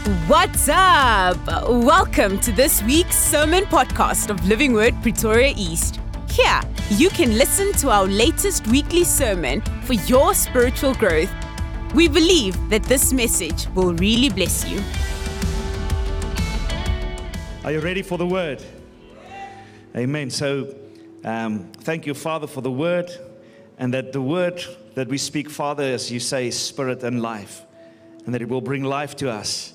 What's up? Welcome to this week's sermon podcast of Living Word Pretoria East. Here, you can listen to our latest weekly sermon for your spiritual growth. We believe that this message will really bless you. Are you ready for the word? Amen. So, um, thank you, Father, for the word, and that the word that we speak, Father, as you say, spirit and life, and that it will bring life to us.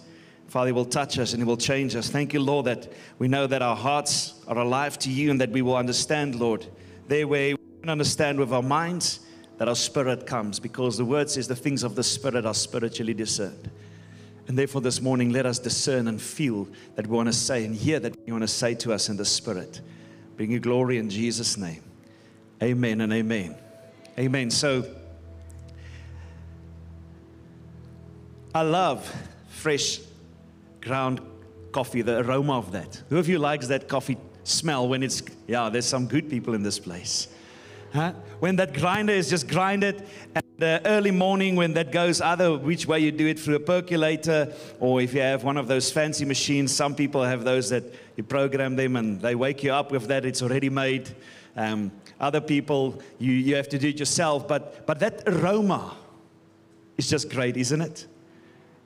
Father, will touch us and it will change us. Thank you, Lord, that we know that our hearts are alive to you and that we will understand, Lord, there where we can understand with our minds that our spirit comes because the word says the things of the spirit are spiritually discerned. And therefore, this morning, let us discern and feel that we want to say and hear that you want to say to us in the spirit. Bring you glory in Jesus' name. Amen and amen. Amen. So, I love fresh ground coffee, the aroma of that. Who of you likes that coffee smell when it's, yeah, there's some good people in this place. Huh? When that grinder is just grinded, and the early morning when that goes, either which way you do it through a percolator, or if you have one of those fancy machines, some people have those that you program them and they wake you up with that, it's already made. Um, other people, you, you have to do it yourself, but, but that aroma is just great, isn't it?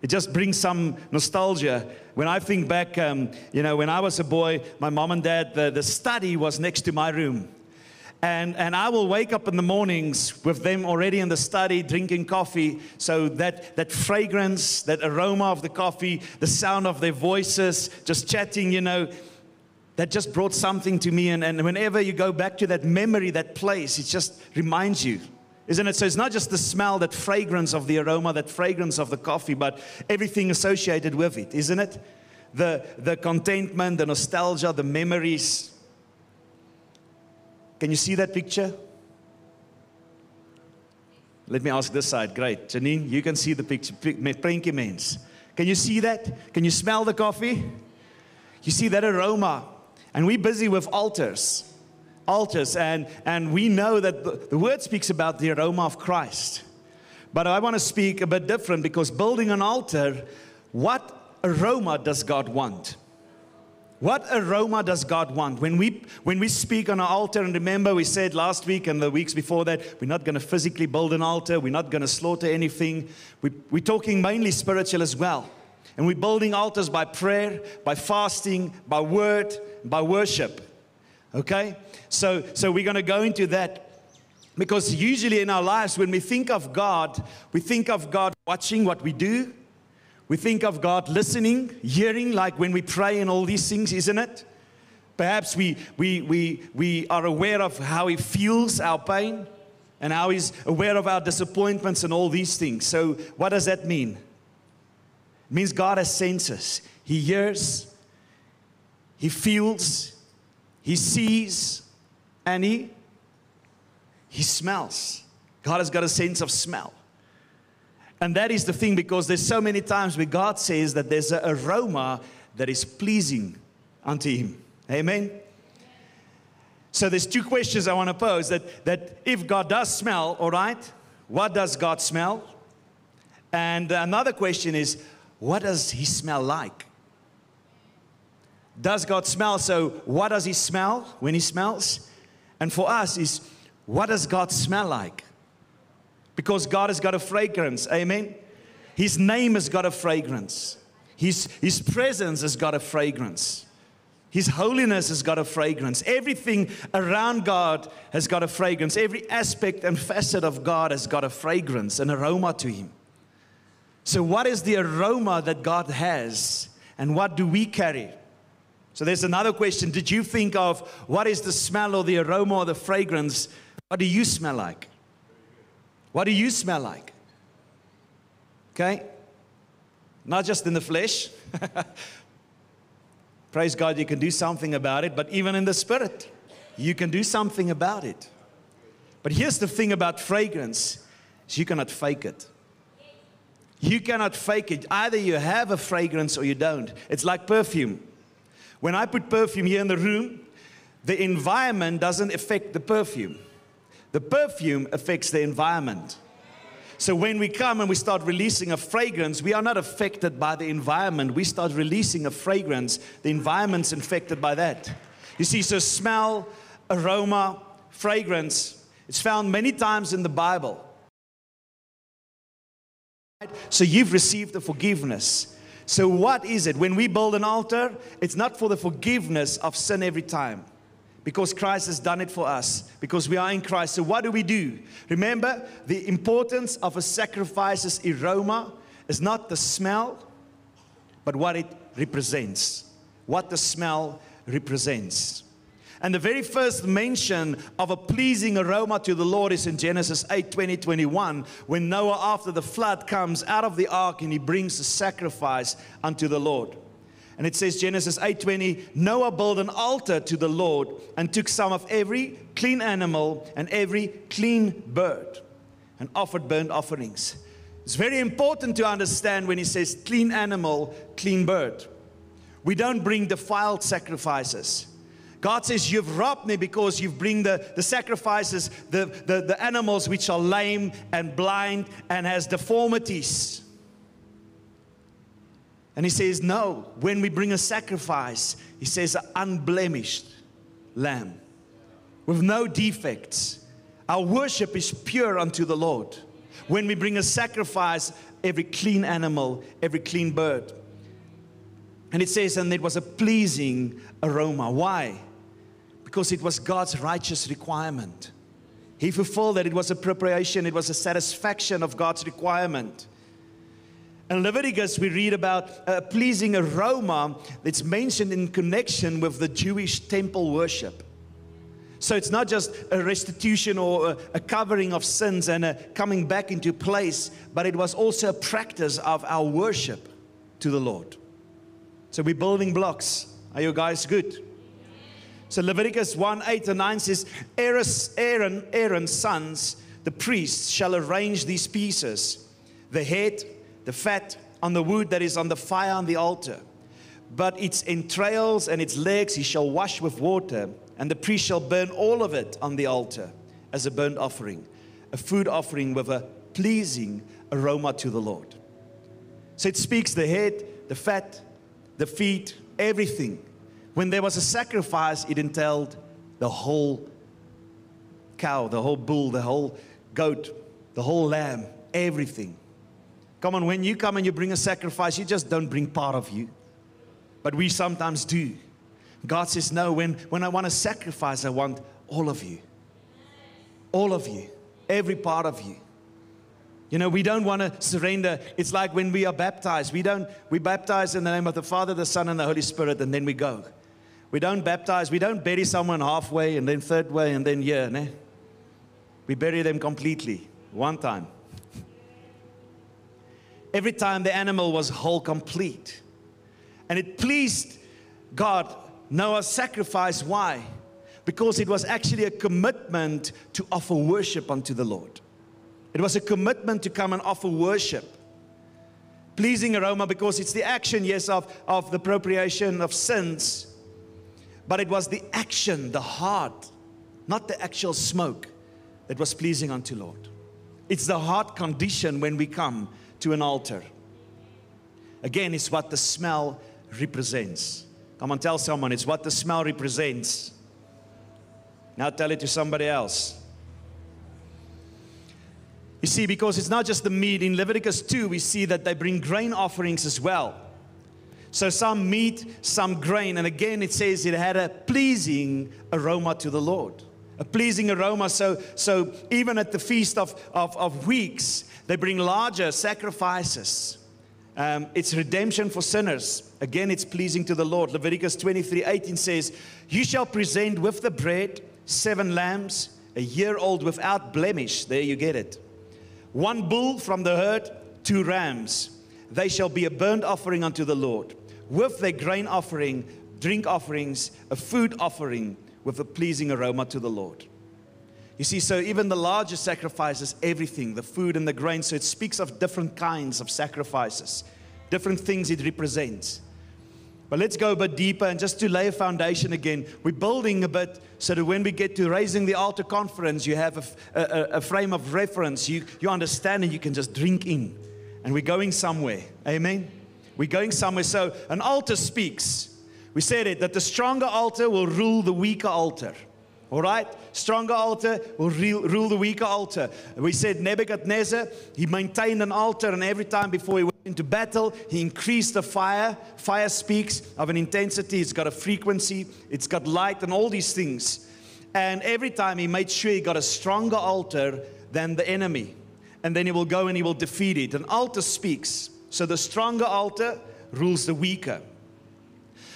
It just brings some nostalgia. When I think back, um, you know, when I was a boy, my mom and dad, the, the study was next to my room. And, and I will wake up in the mornings with them already in the study drinking coffee. So that, that fragrance, that aroma of the coffee, the sound of their voices, just chatting, you know, that just brought something to me. And, and whenever you go back to that memory, that place, it just reminds you isn't it? So it's not just the smell, that fragrance of the aroma, that fragrance of the coffee, but everything associated with it, isn't it? The, the contentment, the nostalgia, the memories. Can you see that picture? Let me ask this side. Great. Janine, you can see the picture. Prentjie mens. Can you see that? Can you smell the coffee? You see that aroma. And we're busy with altars altars, and, and we know that the, the word speaks about the aroma of Christ. But I want to speak a bit different because building an altar, what aroma does God want? What aroma does God want? When we, when we speak on an altar, and remember we said last week and the weeks before that, we're not going to physically build an altar, we're not going to slaughter anything. We, we're talking mainly spiritual as well. And we're building altars by prayer, by fasting, by word, by worship. Okay? So, so we're going to go into that because usually in our lives, when we think of God, we think of God watching what we do. We think of God listening, hearing, like when we pray and all these things, isn't it? Perhaps we, we, we, we are aware of how He feels our pain and how He's aware of our disappointments and all these things. So, what does that mean? It means God has senses. He hears, He feels, he sees and he he smells. God has got a sense of smell. And that is the thing because there's so many times where God says that there's an aroma that is pleasing unto him. Amen. So there's two questions I want to pose that that if God does smell, all right, what does God smell? And another question is what does he smell like? Does God smell? So, what does He smell when He smells? And for us, is what does God smell like? Because God has got a fragrance. Amen. His name has got a fragrance. His, his presence has got a fragrance. His holiness has got a fragrance. Everything around God has got a fragrance. Every aspect and facet of God has got a fragrance, an aroma to Him. So, what is the aroma that God has, and what do we carry? So there's another question. Did you think of what is the smell or the aroma or the fragrance? What do you smell like? What do you smell like? Okay? Not just in the flesh. Praise God, you can do something about it, but even in the spirit, you can do something about it. But here's the thing about fragrance is you cannot fake it. You cannot fake it. Either you have a fragrance or you don't. It's like perfume. When I put perfume here in the room, the environment doesn't affect the perfume. The perfume affects the environment. So when we come and we start releasing a fragrance, we are not affected by the environment. We start releasing a fragrance, the environment's infected by that. You see, so smell, aroma, fragrance, it's found many times in the Bible. So you've received the forgiveness. So, what is it? When we build an altar, it's not for the forgiveness of sin every time because Christ has done it for us, because we are in Christ. So, what do we do? Remember, the importance of a sacrifice's aroma is not the smell, but what it represents. What the smell represents. And the very first mention of a pleasing aroma to the Lord is in Genesis 8 20, 21, when Noah, after the flood, comes out of the ark and he brings a sacrifice unto the Lord. And it says Genesis 8:20, Noah built an altar to the Lord and took some of every clean animal and every clean bird and offered burnt offerings. It's very important to understand when he says clean animal, clean bird. We don't bring defiled sacrifices. God says, You've robbed me because you've bring the, the sacrifices, the, the, the animals which are lame and blind and has deformities. And he says, No, when we bring a sacrifice, he says, an unblemished lamb with no defects. Our worship is pure unto the Lord. When we bring a sacrifice, every clean animal, every clean bird. And it says, and it was a pleasing aroma. Why? Because it was God's righteous requirement. He fulfilled that. It was a preparation, it was a satisfaction of God's requirement. In Leviticus, we read about a pleasing aroma that's mentioned in connection with the Jewish temple worship. So it's not just a restitution or a, covering of sins and a coming back into place, but it was also a practice of our worship to the Lord. So we're building blocks. Are you guys good? So Leviticus 1 8 and 9 says, Aaron, Aaron's sons, the priests, shall arrange these pieces the head, the fat on the wood that is on the fire on the altar. But its entrails and its legs he shall wash with water, and the priest shall burn all of it on the altar as a burnt offering, a food offering with a pleasing aroma to the Lord. So it speaks the head, the fat, the feet, everything. When there was a sacrifice, it entailed the whole cow, the whole bull, the whole goat, the whole lamb, everything. Come on, when you come and you bring a sacrifice, you just don't bring part of you. But we sometimes do. God says, No, when, when I want to sacrifice, I want all of you. All of you. Every part of you. You know, we don't want to surrender. It's like when we are baptized. We don't, we baptize in the name of the Father, the Son, and the Holy Spirit, and then we go. We don't baptize, we don't bury someone halfway and then third way and then yeah, ne? We bury them completely, one time. Every time the animal was whole complete. And it pleased God, Noah's sacrifice. Why? Because it was actually a commitment to offer worship unto the Lord. It was a commitment to come and offer worship. Pleasing aroma because it's the action, yes, of, of the appropriation of sins, but it was the action, the heart, not the actual smoke, that was pleasing unto Lord. It's the heart condition when we come to an altar. Again, it's what the smell represents. Come on, tell someone it's what the smell represents. Now tell it to somebody else. You see, because it's not just the meat. In Leviticus 2, we see that they bring grain offerings as well. So some meat, some grain. And again, it says it had a pleasing aroma to the Lord. A pleasing aroma. So, so even at the Feast of, of, of Weeks, they bring larger sacrifices. Um, it's redemption for sinners. Again, it's pleasing to the Lord. Leviticus 23 18 says, You shall present with the bread seven lambs, a year old without blemish. There you get it. One bull from the herd, two rams. They shall be a burnt offering unto the Lord. With their grain offering, drink offerings, a food offering with a pleasing aroma to the Lord. You see, so even the larger sacrifices, everything, the food and the grain, so it speaks of different kinds of sacrifices, different things it represents. But let's go a bit deeper and just to lay a foundation again. We're building a bit so that when we get to raising the altar conference, you have a a frame of reference. You, you understand and you can just drink in. And we're going somewhere. Amen. We're going somewhere. So an altar speaks. We said it that the stronger altar will rule the weaker altar. All right? Stronger altar will rule, the weaker altar. We said Nebuchadnezzar, he maintained an altar, and every time before he went into battle, he increased the fire. Fire speaks of an intensity, it's got a frequency, it's got light, and all these things. And every time he made sure he got a stronger altar than the enemy. And then he will go and he will defeat it. An altar speaks. So the stronger altar rules the weaker.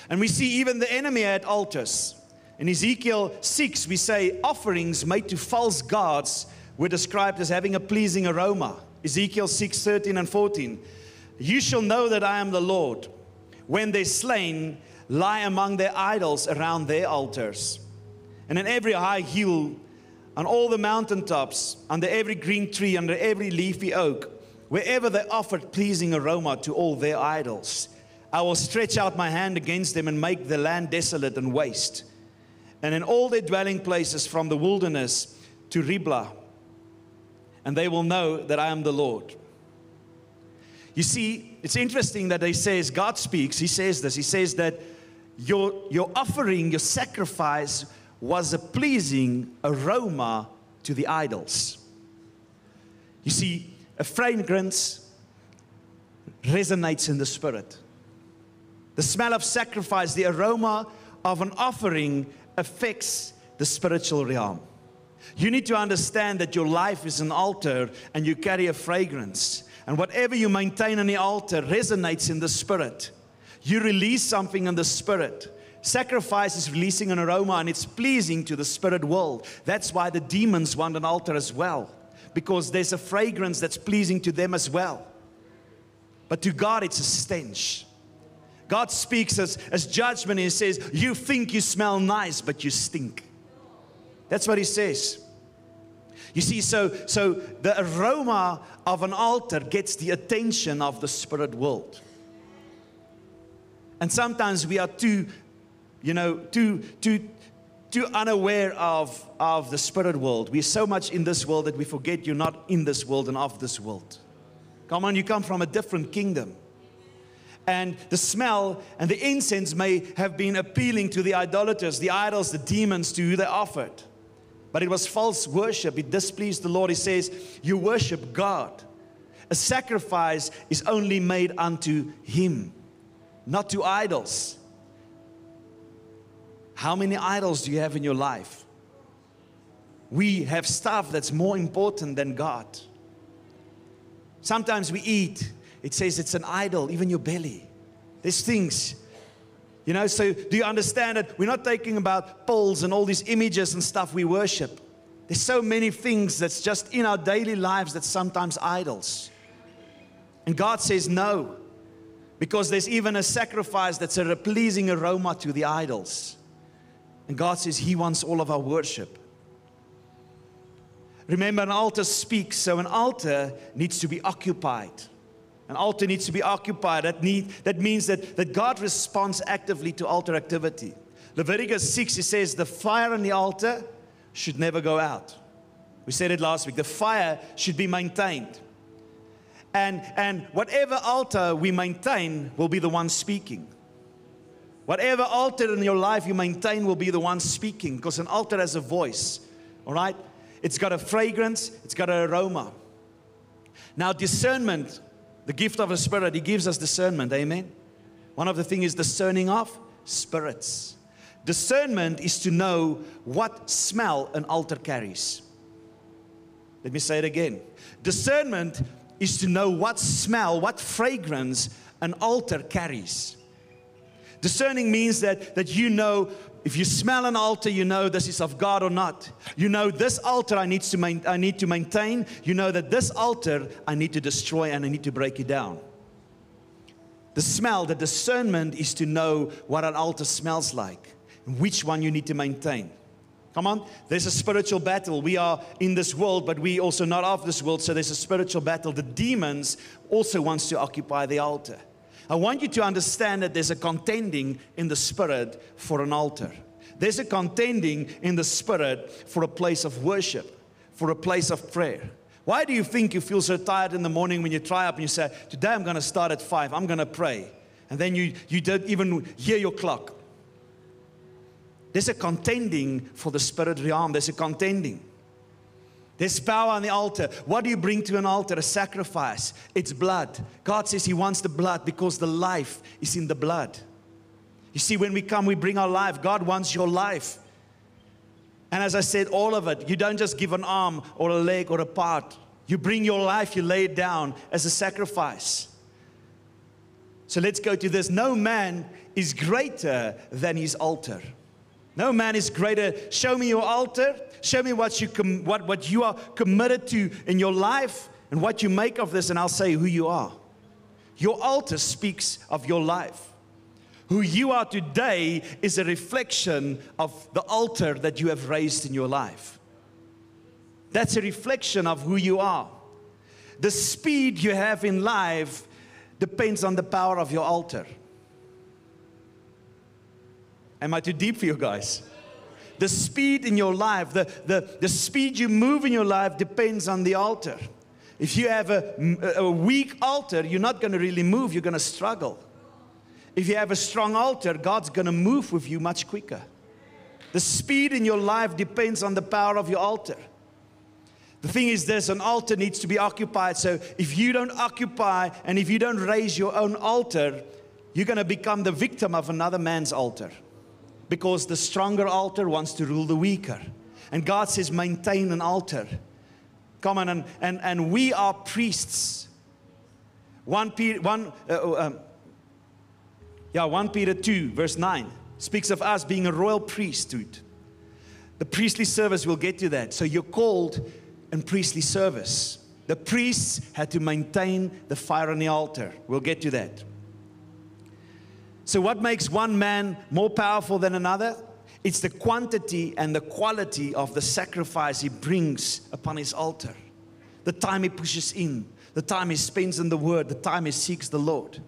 And we see even the enemy had altars. In Ezekiel 6, we say offerings made to false gods were described as having a pleasing aroma. Ezekiel 6 13 and 14. You shall know that I am the Lord when they slain lie among their idols around their altars. And in every high hill, on all the mountaintops, under every green tree, under every leafy oak, wherever they offered pleasing aroma to all their idols, I will stretch out my hand against them and make the land desolate and waste. And in all their dwelling places, from the wilderness to Riblah, and they will know that I am the Lord. You see, it's interesting that he says, God speaks, he says this, he says that your, your offering, your sacrifice was a pleasing aroma to the idols. You see, a fragrance resonates in the spirit. The smell of sacrifice, the aroma of an offering affects the spiritual realm. You need to understand that your life is an altar and you carry a fragrance. And whatever you maintain on the altar resonates in the spirit. You release something in the spirit. Sacrifice is releasing an aroma and it's pleasing to the spirit world. That's why the demons want an altar as well, because there's a fragrance that's pleasing to them as well. But to God, it's a stench. God speaks as, as judgment and He says, You think you smell nice, but you stink. That's what He says. You see, so, so the aroma of an altar gets the attention of the spirit world. And sometimes we are too, you know, too, too, too unaware of, of the spirit world. We're so much in this world that we forget you're not in this world and of this world. Come on, you come from a different kingdom. And the smell and the incense may have been appealing to the idolaters, the idols, the demons to who they offered. But it was false worship. It displeased the Lord. He says, You worship God. A sacrifice is only made unto Him, not to idols. How many idols do you have in your life? We have stuff that's more important than God. Sometimes we eat, it says it's an idol, even your belly. There's things. You know, so do you understand it? We're not talking about poles and all these images and stuff we worship. There's so many things that's just in our daily lives that's sometimes idols. And God says no, because there's even a sacrifice that's a pleasing aroma to the idols. And God says He wants all of our worship. Remember, an altar speaks, so an altar needs to be occupied. An altar needs to be occupied. That, need, that means that, that God responds actively to altar activity. Leviticus 6, it says, The fire on the altar should never go out. We said it last week. The fire should be maintained. And, and whatever altar we maintain will be the one speaking. Whatever altar in your life you maintain will be the one speaking because an altar has a voice. All right? It's got a fragrance, it's got an aroma. Now, discernment, the gift of the Spirit, He gives us discernment. Amen. One of the things is discerning of spirits. Discernment is to know what smell an altar carries. Let me say it again. Discernment is to know what smell, what fragrance an altar carries. Discerning means that, that you know if you smell an altar, you know this is of God or not. You know this altar I need, to main, I need to maintain. You know that this altar I need to destroy and I need to break it down. The smell, the discernment is to know what an altar smells like, which one you need to maintain. Come on, there's a spiritual battle. We are in this world, but we also not of this world, so there's a spiritual battle. The demons also wants to occupy the altar. I want you to understand that there's a contending in the spirit for an altar. There's a contending in the spirit for a place of worship, for a place of prayer. Why do you think you feel so tired in the morning when you try up and you say, Today I'm going to start at five, I'm going to pray? And then you, you don't even hear your clock. There's a contending for the spirit realm, there's a contending. There's power on the altar. What do you bring to an altar? A sacrifice. It's blood. God says He wants the blood because the life is in the blood. You see, when we come, we bring our life. God wants your life. And as I said, all of it. You don't just give an arm or a leg or a part. You bring your life, you lay it down as a sacrifice. So let's go to this. No man is greater than his altar. No man is greater. Show me your altar. Show me what you, com- what, what you are committed to in your life and what you make of this, and I'll say who you are. Your altar speaks of your life. Who you are today is a reflection of the altar that you have raised in your life. That's a reflection of who you are. The speed you have in life depends on the power of your altar. Am I too deep for you guys? The speed in your life, the, the, the speed you move in your life depends on the altar. If you have a, a weak altar, you're not going to really move, you're going to struggle. If you have a strong altar, God's going to move with you much quicker. The speed in your life depends on the power of your altar. The thing is this an altar needs to be occupied. So if you don't occupy and if you don't raise your own altar, you're going to become the victim of another man's altar. Because the stronger altar wants to rule the weaker. And God says, maintain an altar. Come on, and, and, and we are priests. One, Peter, one, uh, um, yeah, 1 Peter 2, verse 9 speaks of us being a royal priesthood. The priestly service, we'll get to that. So you're called in priestly service. The priests had to maintain the fire on the altar. We'll get to that. So, what makes one man more powerful than another? It's the quantity and the quality of the sacrifice he brings upon his altar. The time he pushes in, the time he spends in the word, the time he seeks the Lord.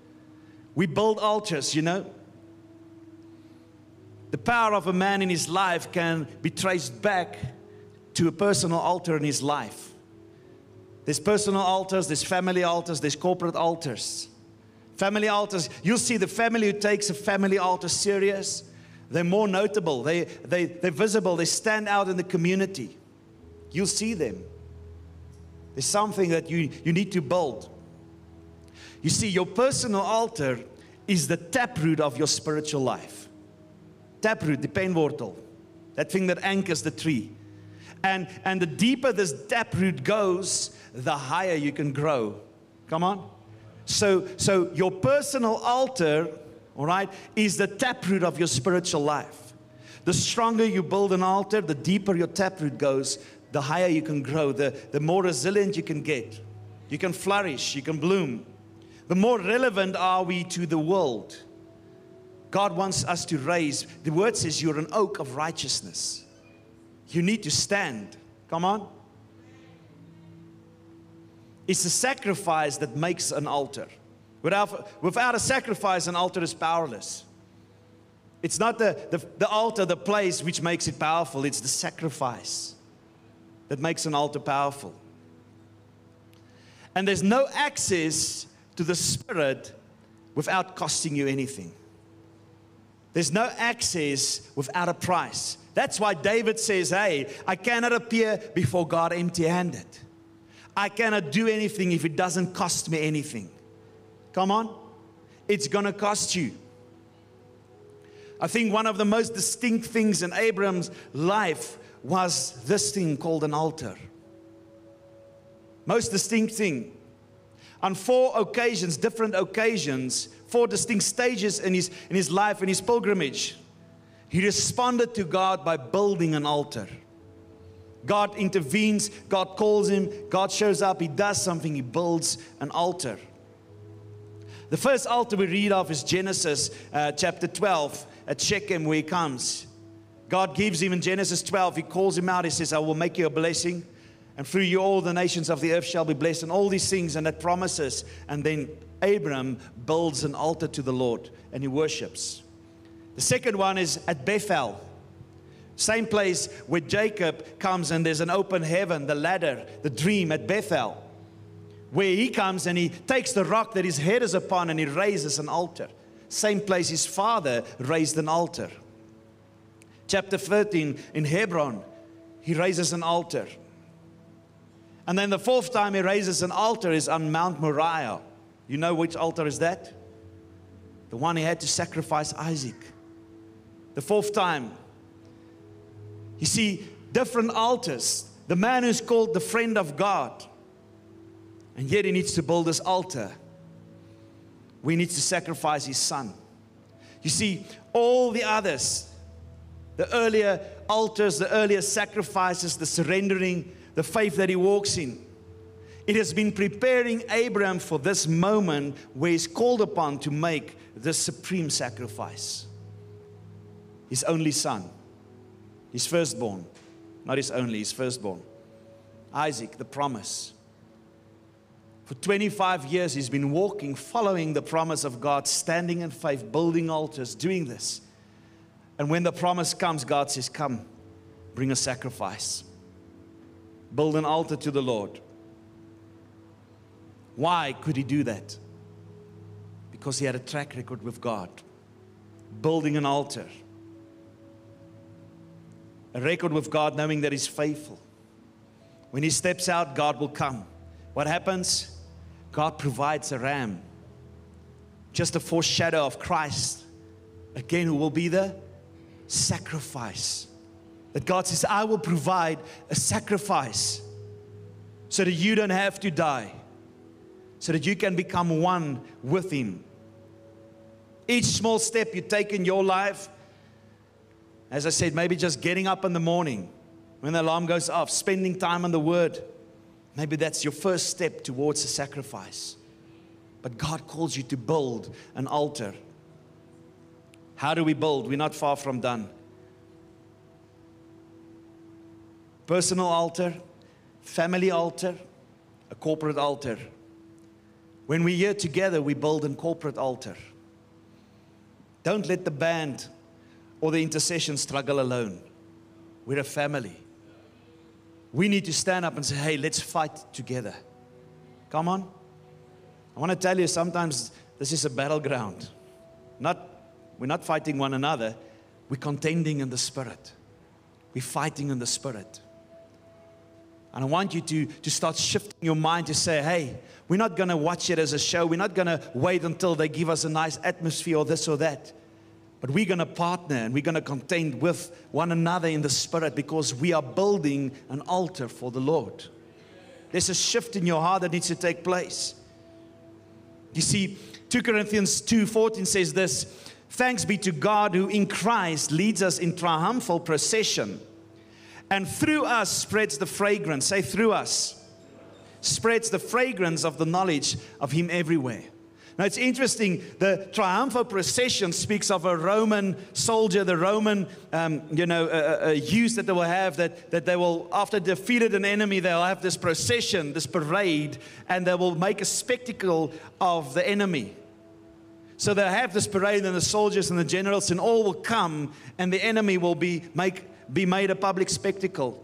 We build altars, you know. The power of a man in his life can be traced back to a personal altar in his life. There's personal altars, there's family altars, there's corporate altars. Family altars, you'll see the family who takes a family altar serious, they're more notable, they, they, they're visible, they stand out in the community. You'll see them. There's something that you, you need to build. You see, your personal altar is the taproot of your spiritual life. Taproot, the pynwortel, that thing that anchors the tree. And, and the deeper this taproot goes, the higher you can grow. Come on. So, so your personal altar, all right, is the taproot of your spiritual life. The stronger you build an altar, the deeper your taproot goes, the higher you can grow, the, the more resilient you can get. You can flourish, you can bloom the more relevant are we to the world. God wants us to raise, the word says you're an oak of righteousness. You need to stand. Come on. It's a sacrifice that makes an altar. Without, without a sacrifice, an altar is powerless. It's not the, the, the altar, the place which makes it powerful, it's the sacrifice that makes an altar powerful. And there's no access to the Spirit without costing you anything. There's no access without a price. That's why David says, Hey, I cannot appear before God empty handed. I cannot do anything if it doesn't cost me anything. Come on, it's gonna cost you. I think one of the most distinct things in Abraham's life was this thing called an altar. Most distinct thing on four occasions, different occasions, four distinct stages in his, in his life, in his pilgrimage, he responded to God by building an altar. God intervenes, God calls him, God shows up, he does something, he builds an altar. The first altar we read of is Genesis uh, chapter 12 at Shechem, where he comes. God gives him in Genesis 12, he calls him out, he says, I will make you a blessing. And through you, all the nations of the earth shall be blessed, and all these things, and that promises. And then Abram builds an altar to the Lord and he worships. The second one is at Bethel. Same place where Jacob comes and there's an open heaven, the ladder, the dream at Bethel. Where he comes and he takes the rock that his head is upon and he raises an altar. Same place his father raised an altar. Chapter 13 in Hebron, he raises an altar. And then the fourth time he raises an altar is on Mount Moriah. You know which altar is that? The one he had to sacrifice Isaac. The fourth time. You see, different altars. The man who's called the friend of God. And yet he needs to build this altar. We need to sacrifice his son. You see, all the others, the earlier altars, the earlier sacrifices, the surrendering, the faith that he walks in. It has been preparing Abraham for this moment where he's called upon to make the supreme sacrifice. His only son, his firstborn, not his only, his firstborn. Isaac, the promise. For 25 years, he's been walking, following the promise of God, standing in faith, building altars, doing this. And when the promise comes, God says, Come, bring a sacrifice, build an altar to the Lord. Why could he do that? Because he had a track record with God, building an altar, a record with God, knowing that he's faithful. When he steps out, God will come. What happens? God provides a ram, just a foreshadow of Christ, again, who will be the sacrifice. That God says, I will provide a sacrifice so that you don't have to die so that you can become one with Him. Each small step you take in your life, as I said, maybe just getting up in the morning when the alarm goes off, spending time on the Word, maybe that's your first step towards a sacrifice. But God calls you to build an altar. How do we build? We're not far from done. Personal altar, family altar, a corporate altar. When we're here together, we build a corporate altar. Don't let the band or the intercession struggle alone. We're a family. We need to stand up and say, hey, let's fight together. Come on. I want to tell you, sometimes this is a battleground. Not, we're not fighting one another, we're contending in the spirit. We're fighting in the spirit. And I want you to, to start shifting your mind to say, hey, we're not going to watch it as a show. We're not going to wait until they give us a nice atmosphere or this or that. But we're going to partner and we're going to contend with one another in the spirit because we are building an altar for the Lord. There's a shift in your heart that needs to take place. You see, 2 Corinthians 2:14 says this, thanks be to God who in Christ leads us in triumphal procession and through us spreads the fragrance. Say through us spreads the fragrance of the knowledge of Him everywhere. Now it's interesting, the triumphal procession speaks of a Roman soldier, the Roman, um, you know, a, a use that they will have, that, that they will, after defeated an enemy, they'll have this procession, this parade, and they will make a spectacle of the enemy. So they'll have this parade, and the soldiers and the generals and all will come, and the enemy will be, make, be made a public spectacle.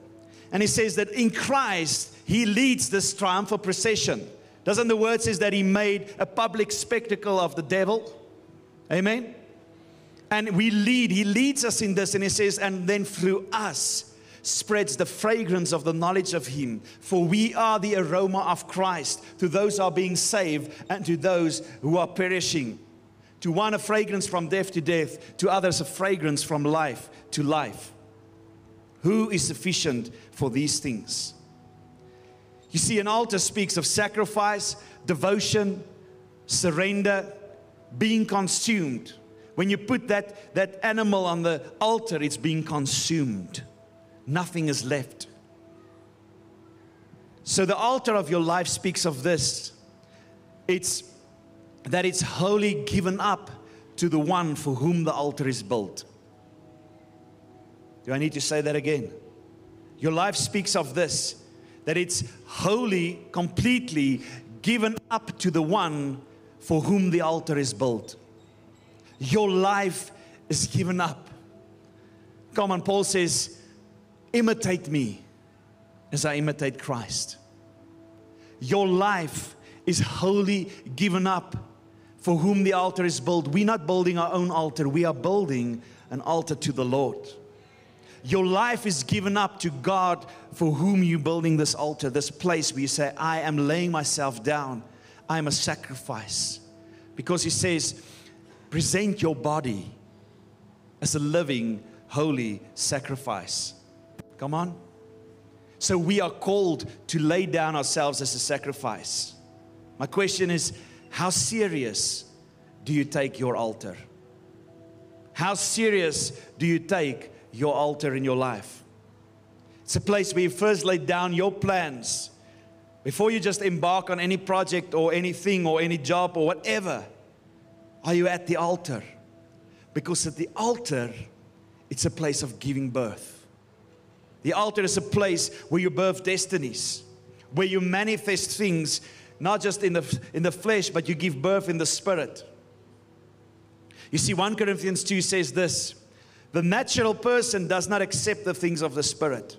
And he says that in Christ, he leads this triumphal procession. Doesn't the word says that he made a public spectacle of the devil? Amen. And we lead, he leads us in this, and he says, and then through us spreads the fragrance of the knowledge of him. For we are the aroma of Christ to those who are being saved and to those who are perishing. To one, a fragrance from death to death, to others, a fragrance from life to life. Who is sufficient for these things? You see, an altar speaks of sacrifice, devotion, surrender, being consumed. When you put that, that animal on the altar, it's being consumed. Nothing is left. So, the altar of your life speaks of this it's that it's wholly given up to the one for whom the altar is built. Do I need to say that again? Your life speaks of this that it's wholly, completely given up to the one for whom the altar is built. Your life is given up. Come on, Paul says, imitate me as I imitate Christ. Your life is wholly given up for whom the altar is built. We're not building our own altar, we are building an altar to the Lord. Your life is given up to God for whom you're building this altar, this place where you say, I am laying myself down. I am a sacrifice. Because He says, present your body as a living, holy sacrifice. Come on. So we are called to lay down ourselves as a sacrifice. My question is, how serious do you take your altar? How serious do you take your altar in your life? It's a place where you first lay down your plans before you just embark on any project or anything or any job or whatever. Are you at the altar? Because at the altar, it's a place of giving birth. The altar is a place where you birth destinies, where you manifest things, not just in the, in the flesh, but you give birth in the spirit. You see, 1 Corinthians 2 says this The natural person does not accept the things of the spirit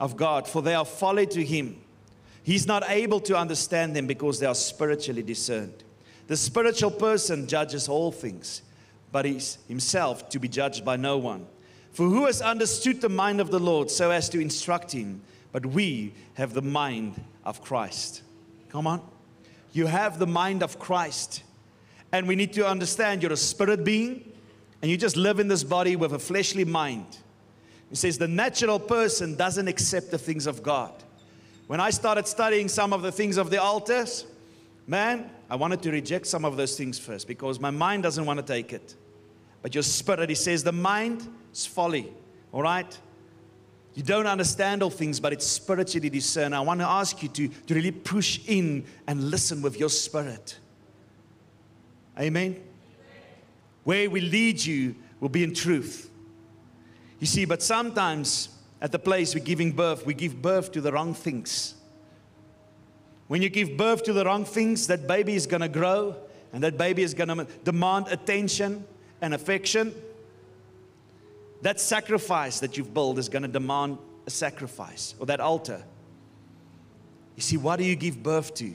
of God, for they are folly to him. He's not able to understand them because they are spiritually discerned. The spiritual person judges all things, but he's himself to be judged by no one. For who has understood the mind of the Lord so as to instruct him? But we have the mind of Christ. Come on. You have the mind of Christ. And we need to understand you're a spirit being and you just live in this body with a fleshly mind. He says the natural person doesn't accept the things of God. When I started studying some of the things of the altars, man, I wanted to reject some of those things first because my mind doesn't want to take it. But your spirit, he says, the mind is folly, all right? You don't understand all things, but it's spiritually discerned. I want to ask you to, to really push in and listen with your spirit. Amen? Where we lead you will be in truth. You see, but sometimes at the place we're giving birth, we give birth to the wrong things. When you give birth to the wrong things, that baby is going to grow and that baby is going to demand attention and affection. That sacrifice that you've built is going to demand a sacrifice, or that altar. You see, what do you give birth to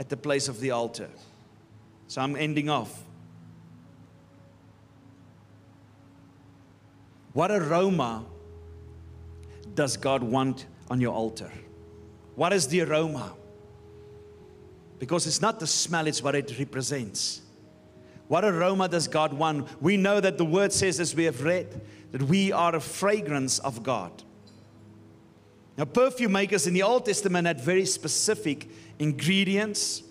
at the place of the altar? So I'm ending off. What aroma does God want on your altar? What is the aroma? Because it's not the smell, it's what it represents. What aroma does God want? We know that the word says, as we have read, that we are a fragrance of God. Now, perfume makers in the Old Testament had very specific ingredients.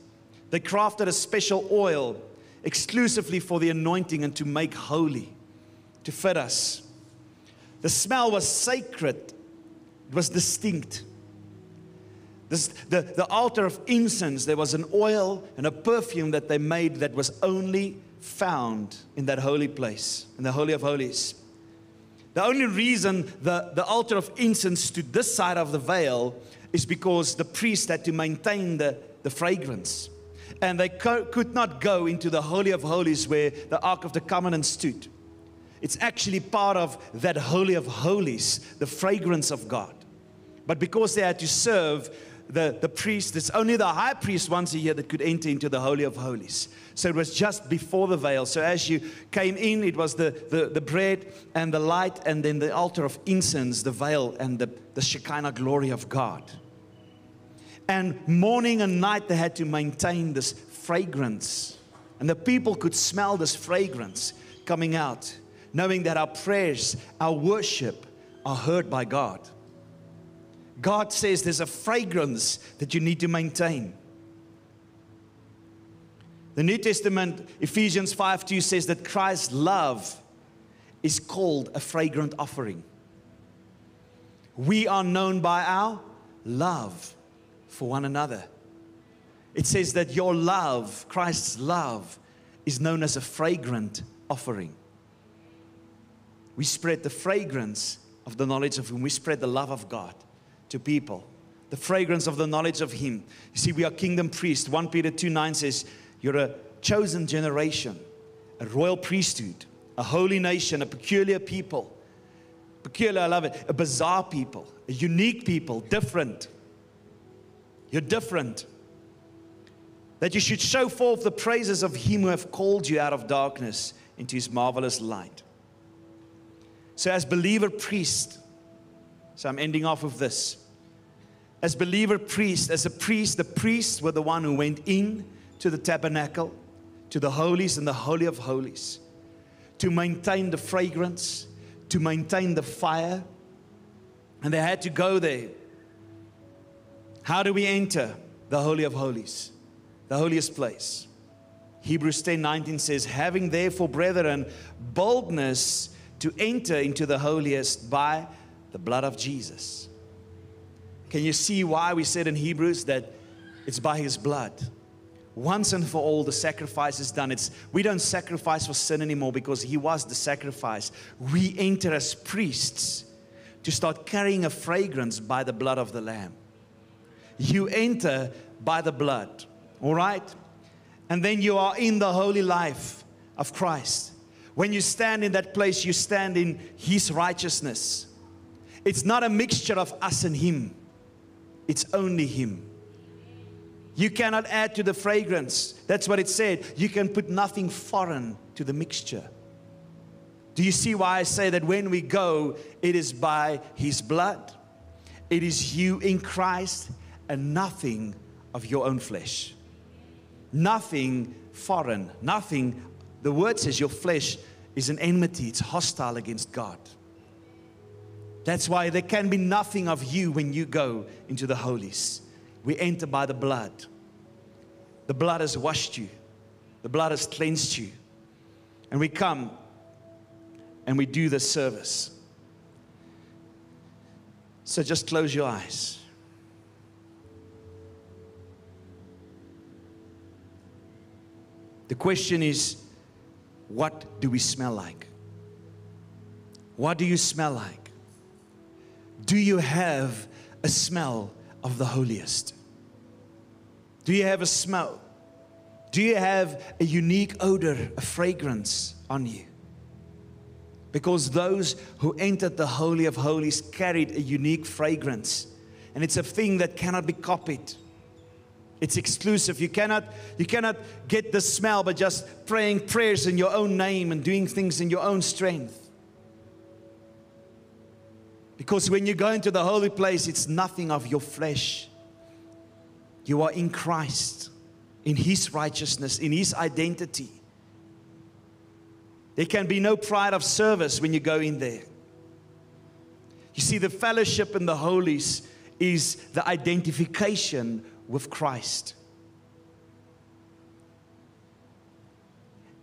They crafted a special oil exclusively for the anointing and to make holy, to fit us. The smell was sacred, it was distinct. This, the, the altar of incense, there was an oil and a perfume that they made that was only found in that holy place, in the Holy of Holies. The only reason the, the altar of incense stood this side of the veil is because the priest had to maintain the, the fragrance. And they co- could not go into the Holy of Holies where the Ark of the Covenant stood. It's actually part of that Holy of Holies, the fragrance of God. But because they had to serve the, the priest, it's only the high priest once a year that could enter into the Holy of Holies. So it was just before the veil. So as you came in, it was the, the, the bread and the light, and then the altar of incense, the veil, and the, the Shekinah glory of God. And morning and night, they had to maintain this fragrance. And the people could smell this fragrance coming out, knowing that our prayers, our worship are heard by God. God says there's a fragrance that you need to maintain. The New Testament, Ephesians 5 2 says that Christ's love is called a fragrant offering. We are known by our love for one another. It says that your love, Christ's love, is known as a fragrant offering. We spread the fragrance of the knowledge of Him. we spread the love of God to people, the fragrance of the knowledge of Him. You see, we are kingdom priests. 1 Peter 2 9 says, You're a chosen generation, a royal priesthood, a holy nation, a peculiar people. Peculiar, I love it. A bizarre people, a unique people, different. You're different. That you should show forth the praises of Him who have called you out of darkness into His marvelous light. So, as believer priest, so I'm ending off with this. As believer priest, as a priest, the priests were the one who went in to the tabernacle, to the holies and the holy of holies, to maintain the fragrance, to maintain the fire. And they had to go there. How do we enter the holy of holies, the holiest place? Hebrews 10 19 says, Having therefore, brethren, boldness to enter into the holiest by the blood of Jesus. Can you see why we said in Hebrews that it's by his blood? Once and for all, the sacrifice is done. It's, we don't sacrifice for sin anymore because he was the sacrifice. We enter as priests to start carrying a fragrance by the blood of the Lamb. You enter by the blood, all right? And then you are in the holy life of Christ. When you stand in that place, you stand in His righteousness. It's not a mixture of us and Him, it's only Him. You cannot add to the fragrance. That's what it said. You can put nothing foreign to the mixture. Do you see why I say that when we go, it is by His blood? It is you in Christ and nothing of your own flesh. Nothing foreign, nothing the word says your flesh is an enmity, it's hostile against God. That's why there can be nothing of you when you go into the holies. We enter by the blood. The blood has washed you, the blood has cleansed you. And we come and we do the service. So just close your eyes. The question is what do we smell like? What do you smell like? Do you have a smell of the holiest? Do you have a smell? Do you have a unique odor, a fragrance on you? Because those who entered the Holy of Holies carried a unique fragrance, and it's a thing that cannot be copied. It's exclusive. You cannot, you cannot get the smell by just praying prayers in your own name and doing things in your own strength. Because when you go into the holy place, it's nothing of your flesh. You are in Christ, in His righteousness, in His identity. There can be no pride of service when you go in there. You see, the fellowship in the holies is the identification with Christ.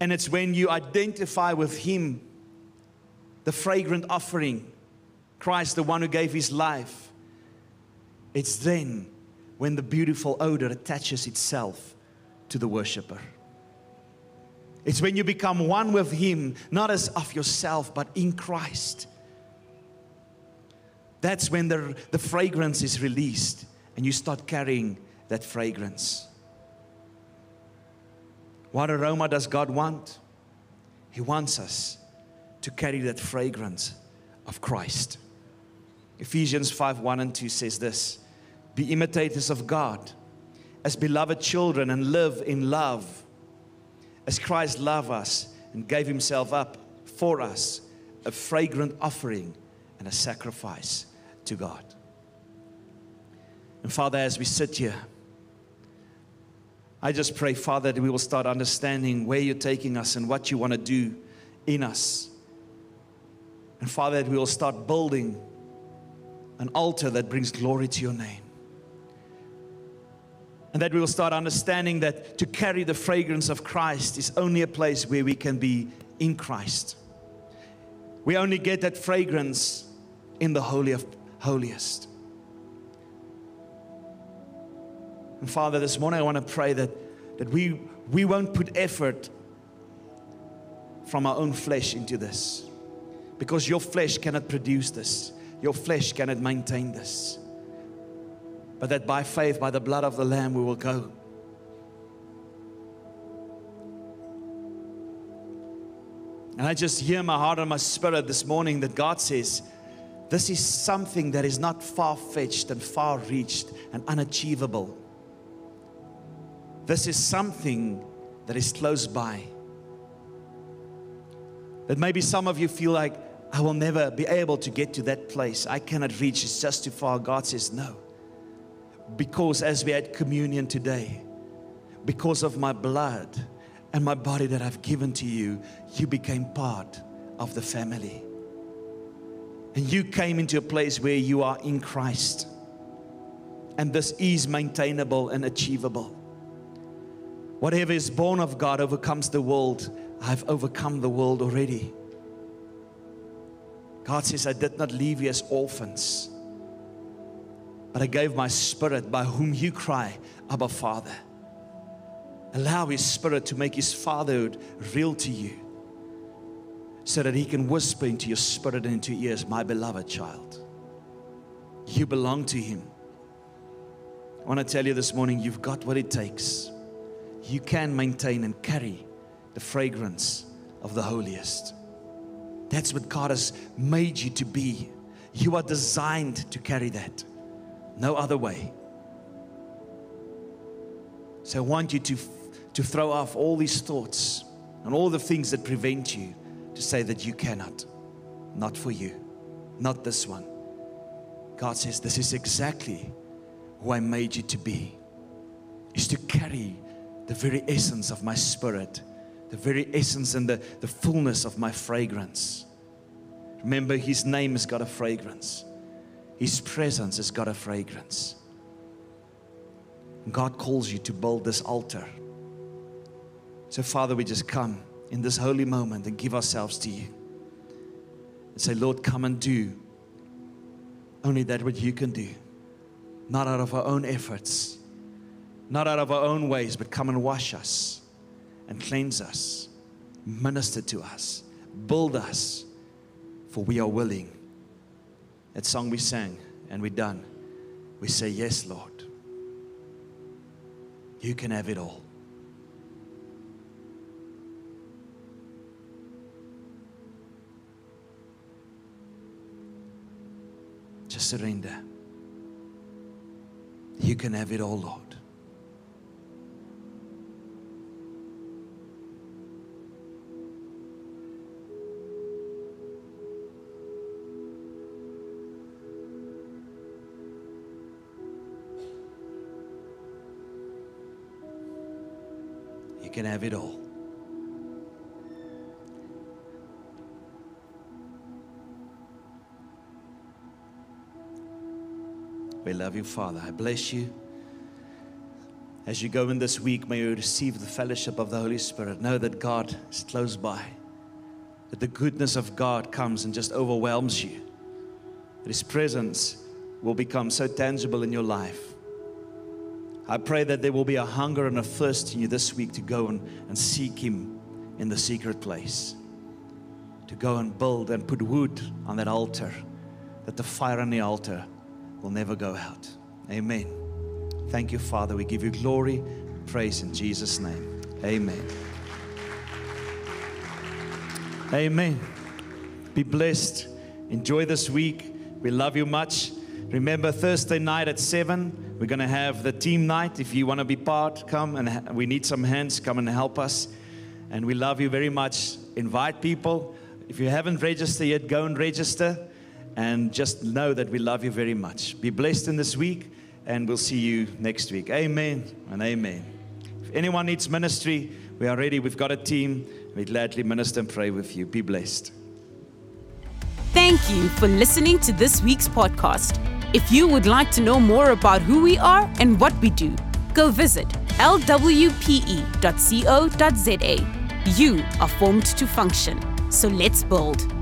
And it's when you identify with Him, the fragrant offering, Christ, the one who gave His life, it's then when the beautiful odor attaches itself to the worshiper. It's when you become one with Him, not as of yourself, but in Christ. That's when the, the fragrance is released and you start carrying that fragrance. What aroma does God want? He wants us to carry that fragrance of Christ. Ephesians 5 1 and 2 says this Be imitators of God as beloved children and live in love as Christ loved us and gave himself up for us, a fragrant offering and a sacrifice to God. And Father, as we sit here, I just pray, Father, that we will start understanding where you're taking us and what you want to do in us. And Father, that we will start building an altar that brings glory to your name. And that we will start understanding that to carry the fragrance of Christ is only a place where we can be in Christ. We only get that fragrance in the Holy of Holiest. And Father, this morning I want to pray that, that we, we won't put effort from our own flesh into this. Because your flesh cannot produce this, your flesh cannot maintain this. But that by faith, by the blood of the Lamb, we will go. And I just hear my heart and my spirit this morning that God says, This is something that is not far fetched and far reached and unachievable. This is something that is close by. That maybe some of you feel like, I will never be able to get to that place. I cannot reach, it's just too far. God says, No. Because as we had communion today, because of my blood and my body that I've given to you, you became part of the family. And you came into a place where you are in Christ. And this is maintainable and achievable. Whatever is born of God overcomes the world. I've overcome the world already. God says, I did not leave you as orphans, but I gave my spirit by whom you cry, Abba Father. Allow His Spirit to make His fatherhood real to you so that He can whisper into your spirit and into your ears, My beloved child, you belong to Him. I want to tell you this morning, you've got what it takes. You can maintain and carry the fragrance of the holiest. That's what God has made you to be. You are designed to carry that. No other way. So I want you to to throw off all these thoughts and all the things that prevent you to say that you cannot. Not for you, not this one. God says, This is exactly who I made you to be, is to carry the very essence of my spirit, the very essence and the, the fullness of my fragrance. Remember, His name has got a fragrance, His presence has got a fragrance. God calls you to build this altar so, Father, we just come in this holy moment and give ourselves to you. And say, Lord, come and do only that which you can do. Not out of our own efforts, not out of our own ways, but come and wash us and cleanse us, minister to us, build us, for we are willing. That song we sang and we're done. We say, Yes, Lord. You can have it all. Just surrender. You can have it all, Lord. Can have it all. We love you, Father. I bless you. As you go in this week, may you receive the fellowship of the Holy Spirit. Know that God is close by, that the goodness of God comes and just overwhelms you, that His presence will become so tangible in your life. I pray that there will be a hunger and a thirst in you this week to go and, and seek Him in the secret place, to go and build and put wood on that altar, that the fire on the altar will never go out. Amen. Thank you, Father. We give you glory, praise in Jesus' name. Amen. Amen. Be blessed. Enjoy this week. We love you much. Remember, Thursday night at 7, we're going to have the team night. If you want to be part, come and ha- we need some hands. Come and help us. And we love you very much. Invite people. If you haven't registered yet, go and register. And just know that we love you very much. Be blessed in this week, and we'll see you next week. Amen and amen. If anyone needs ministry, we are ready. We've got a team. We gladly minister and pray with you. Be blessed. Thank you for listening to this week's podcast. If you would like to know more about who we are and what we do, go visit lwpe.co.za. You are formed to function, so let's build.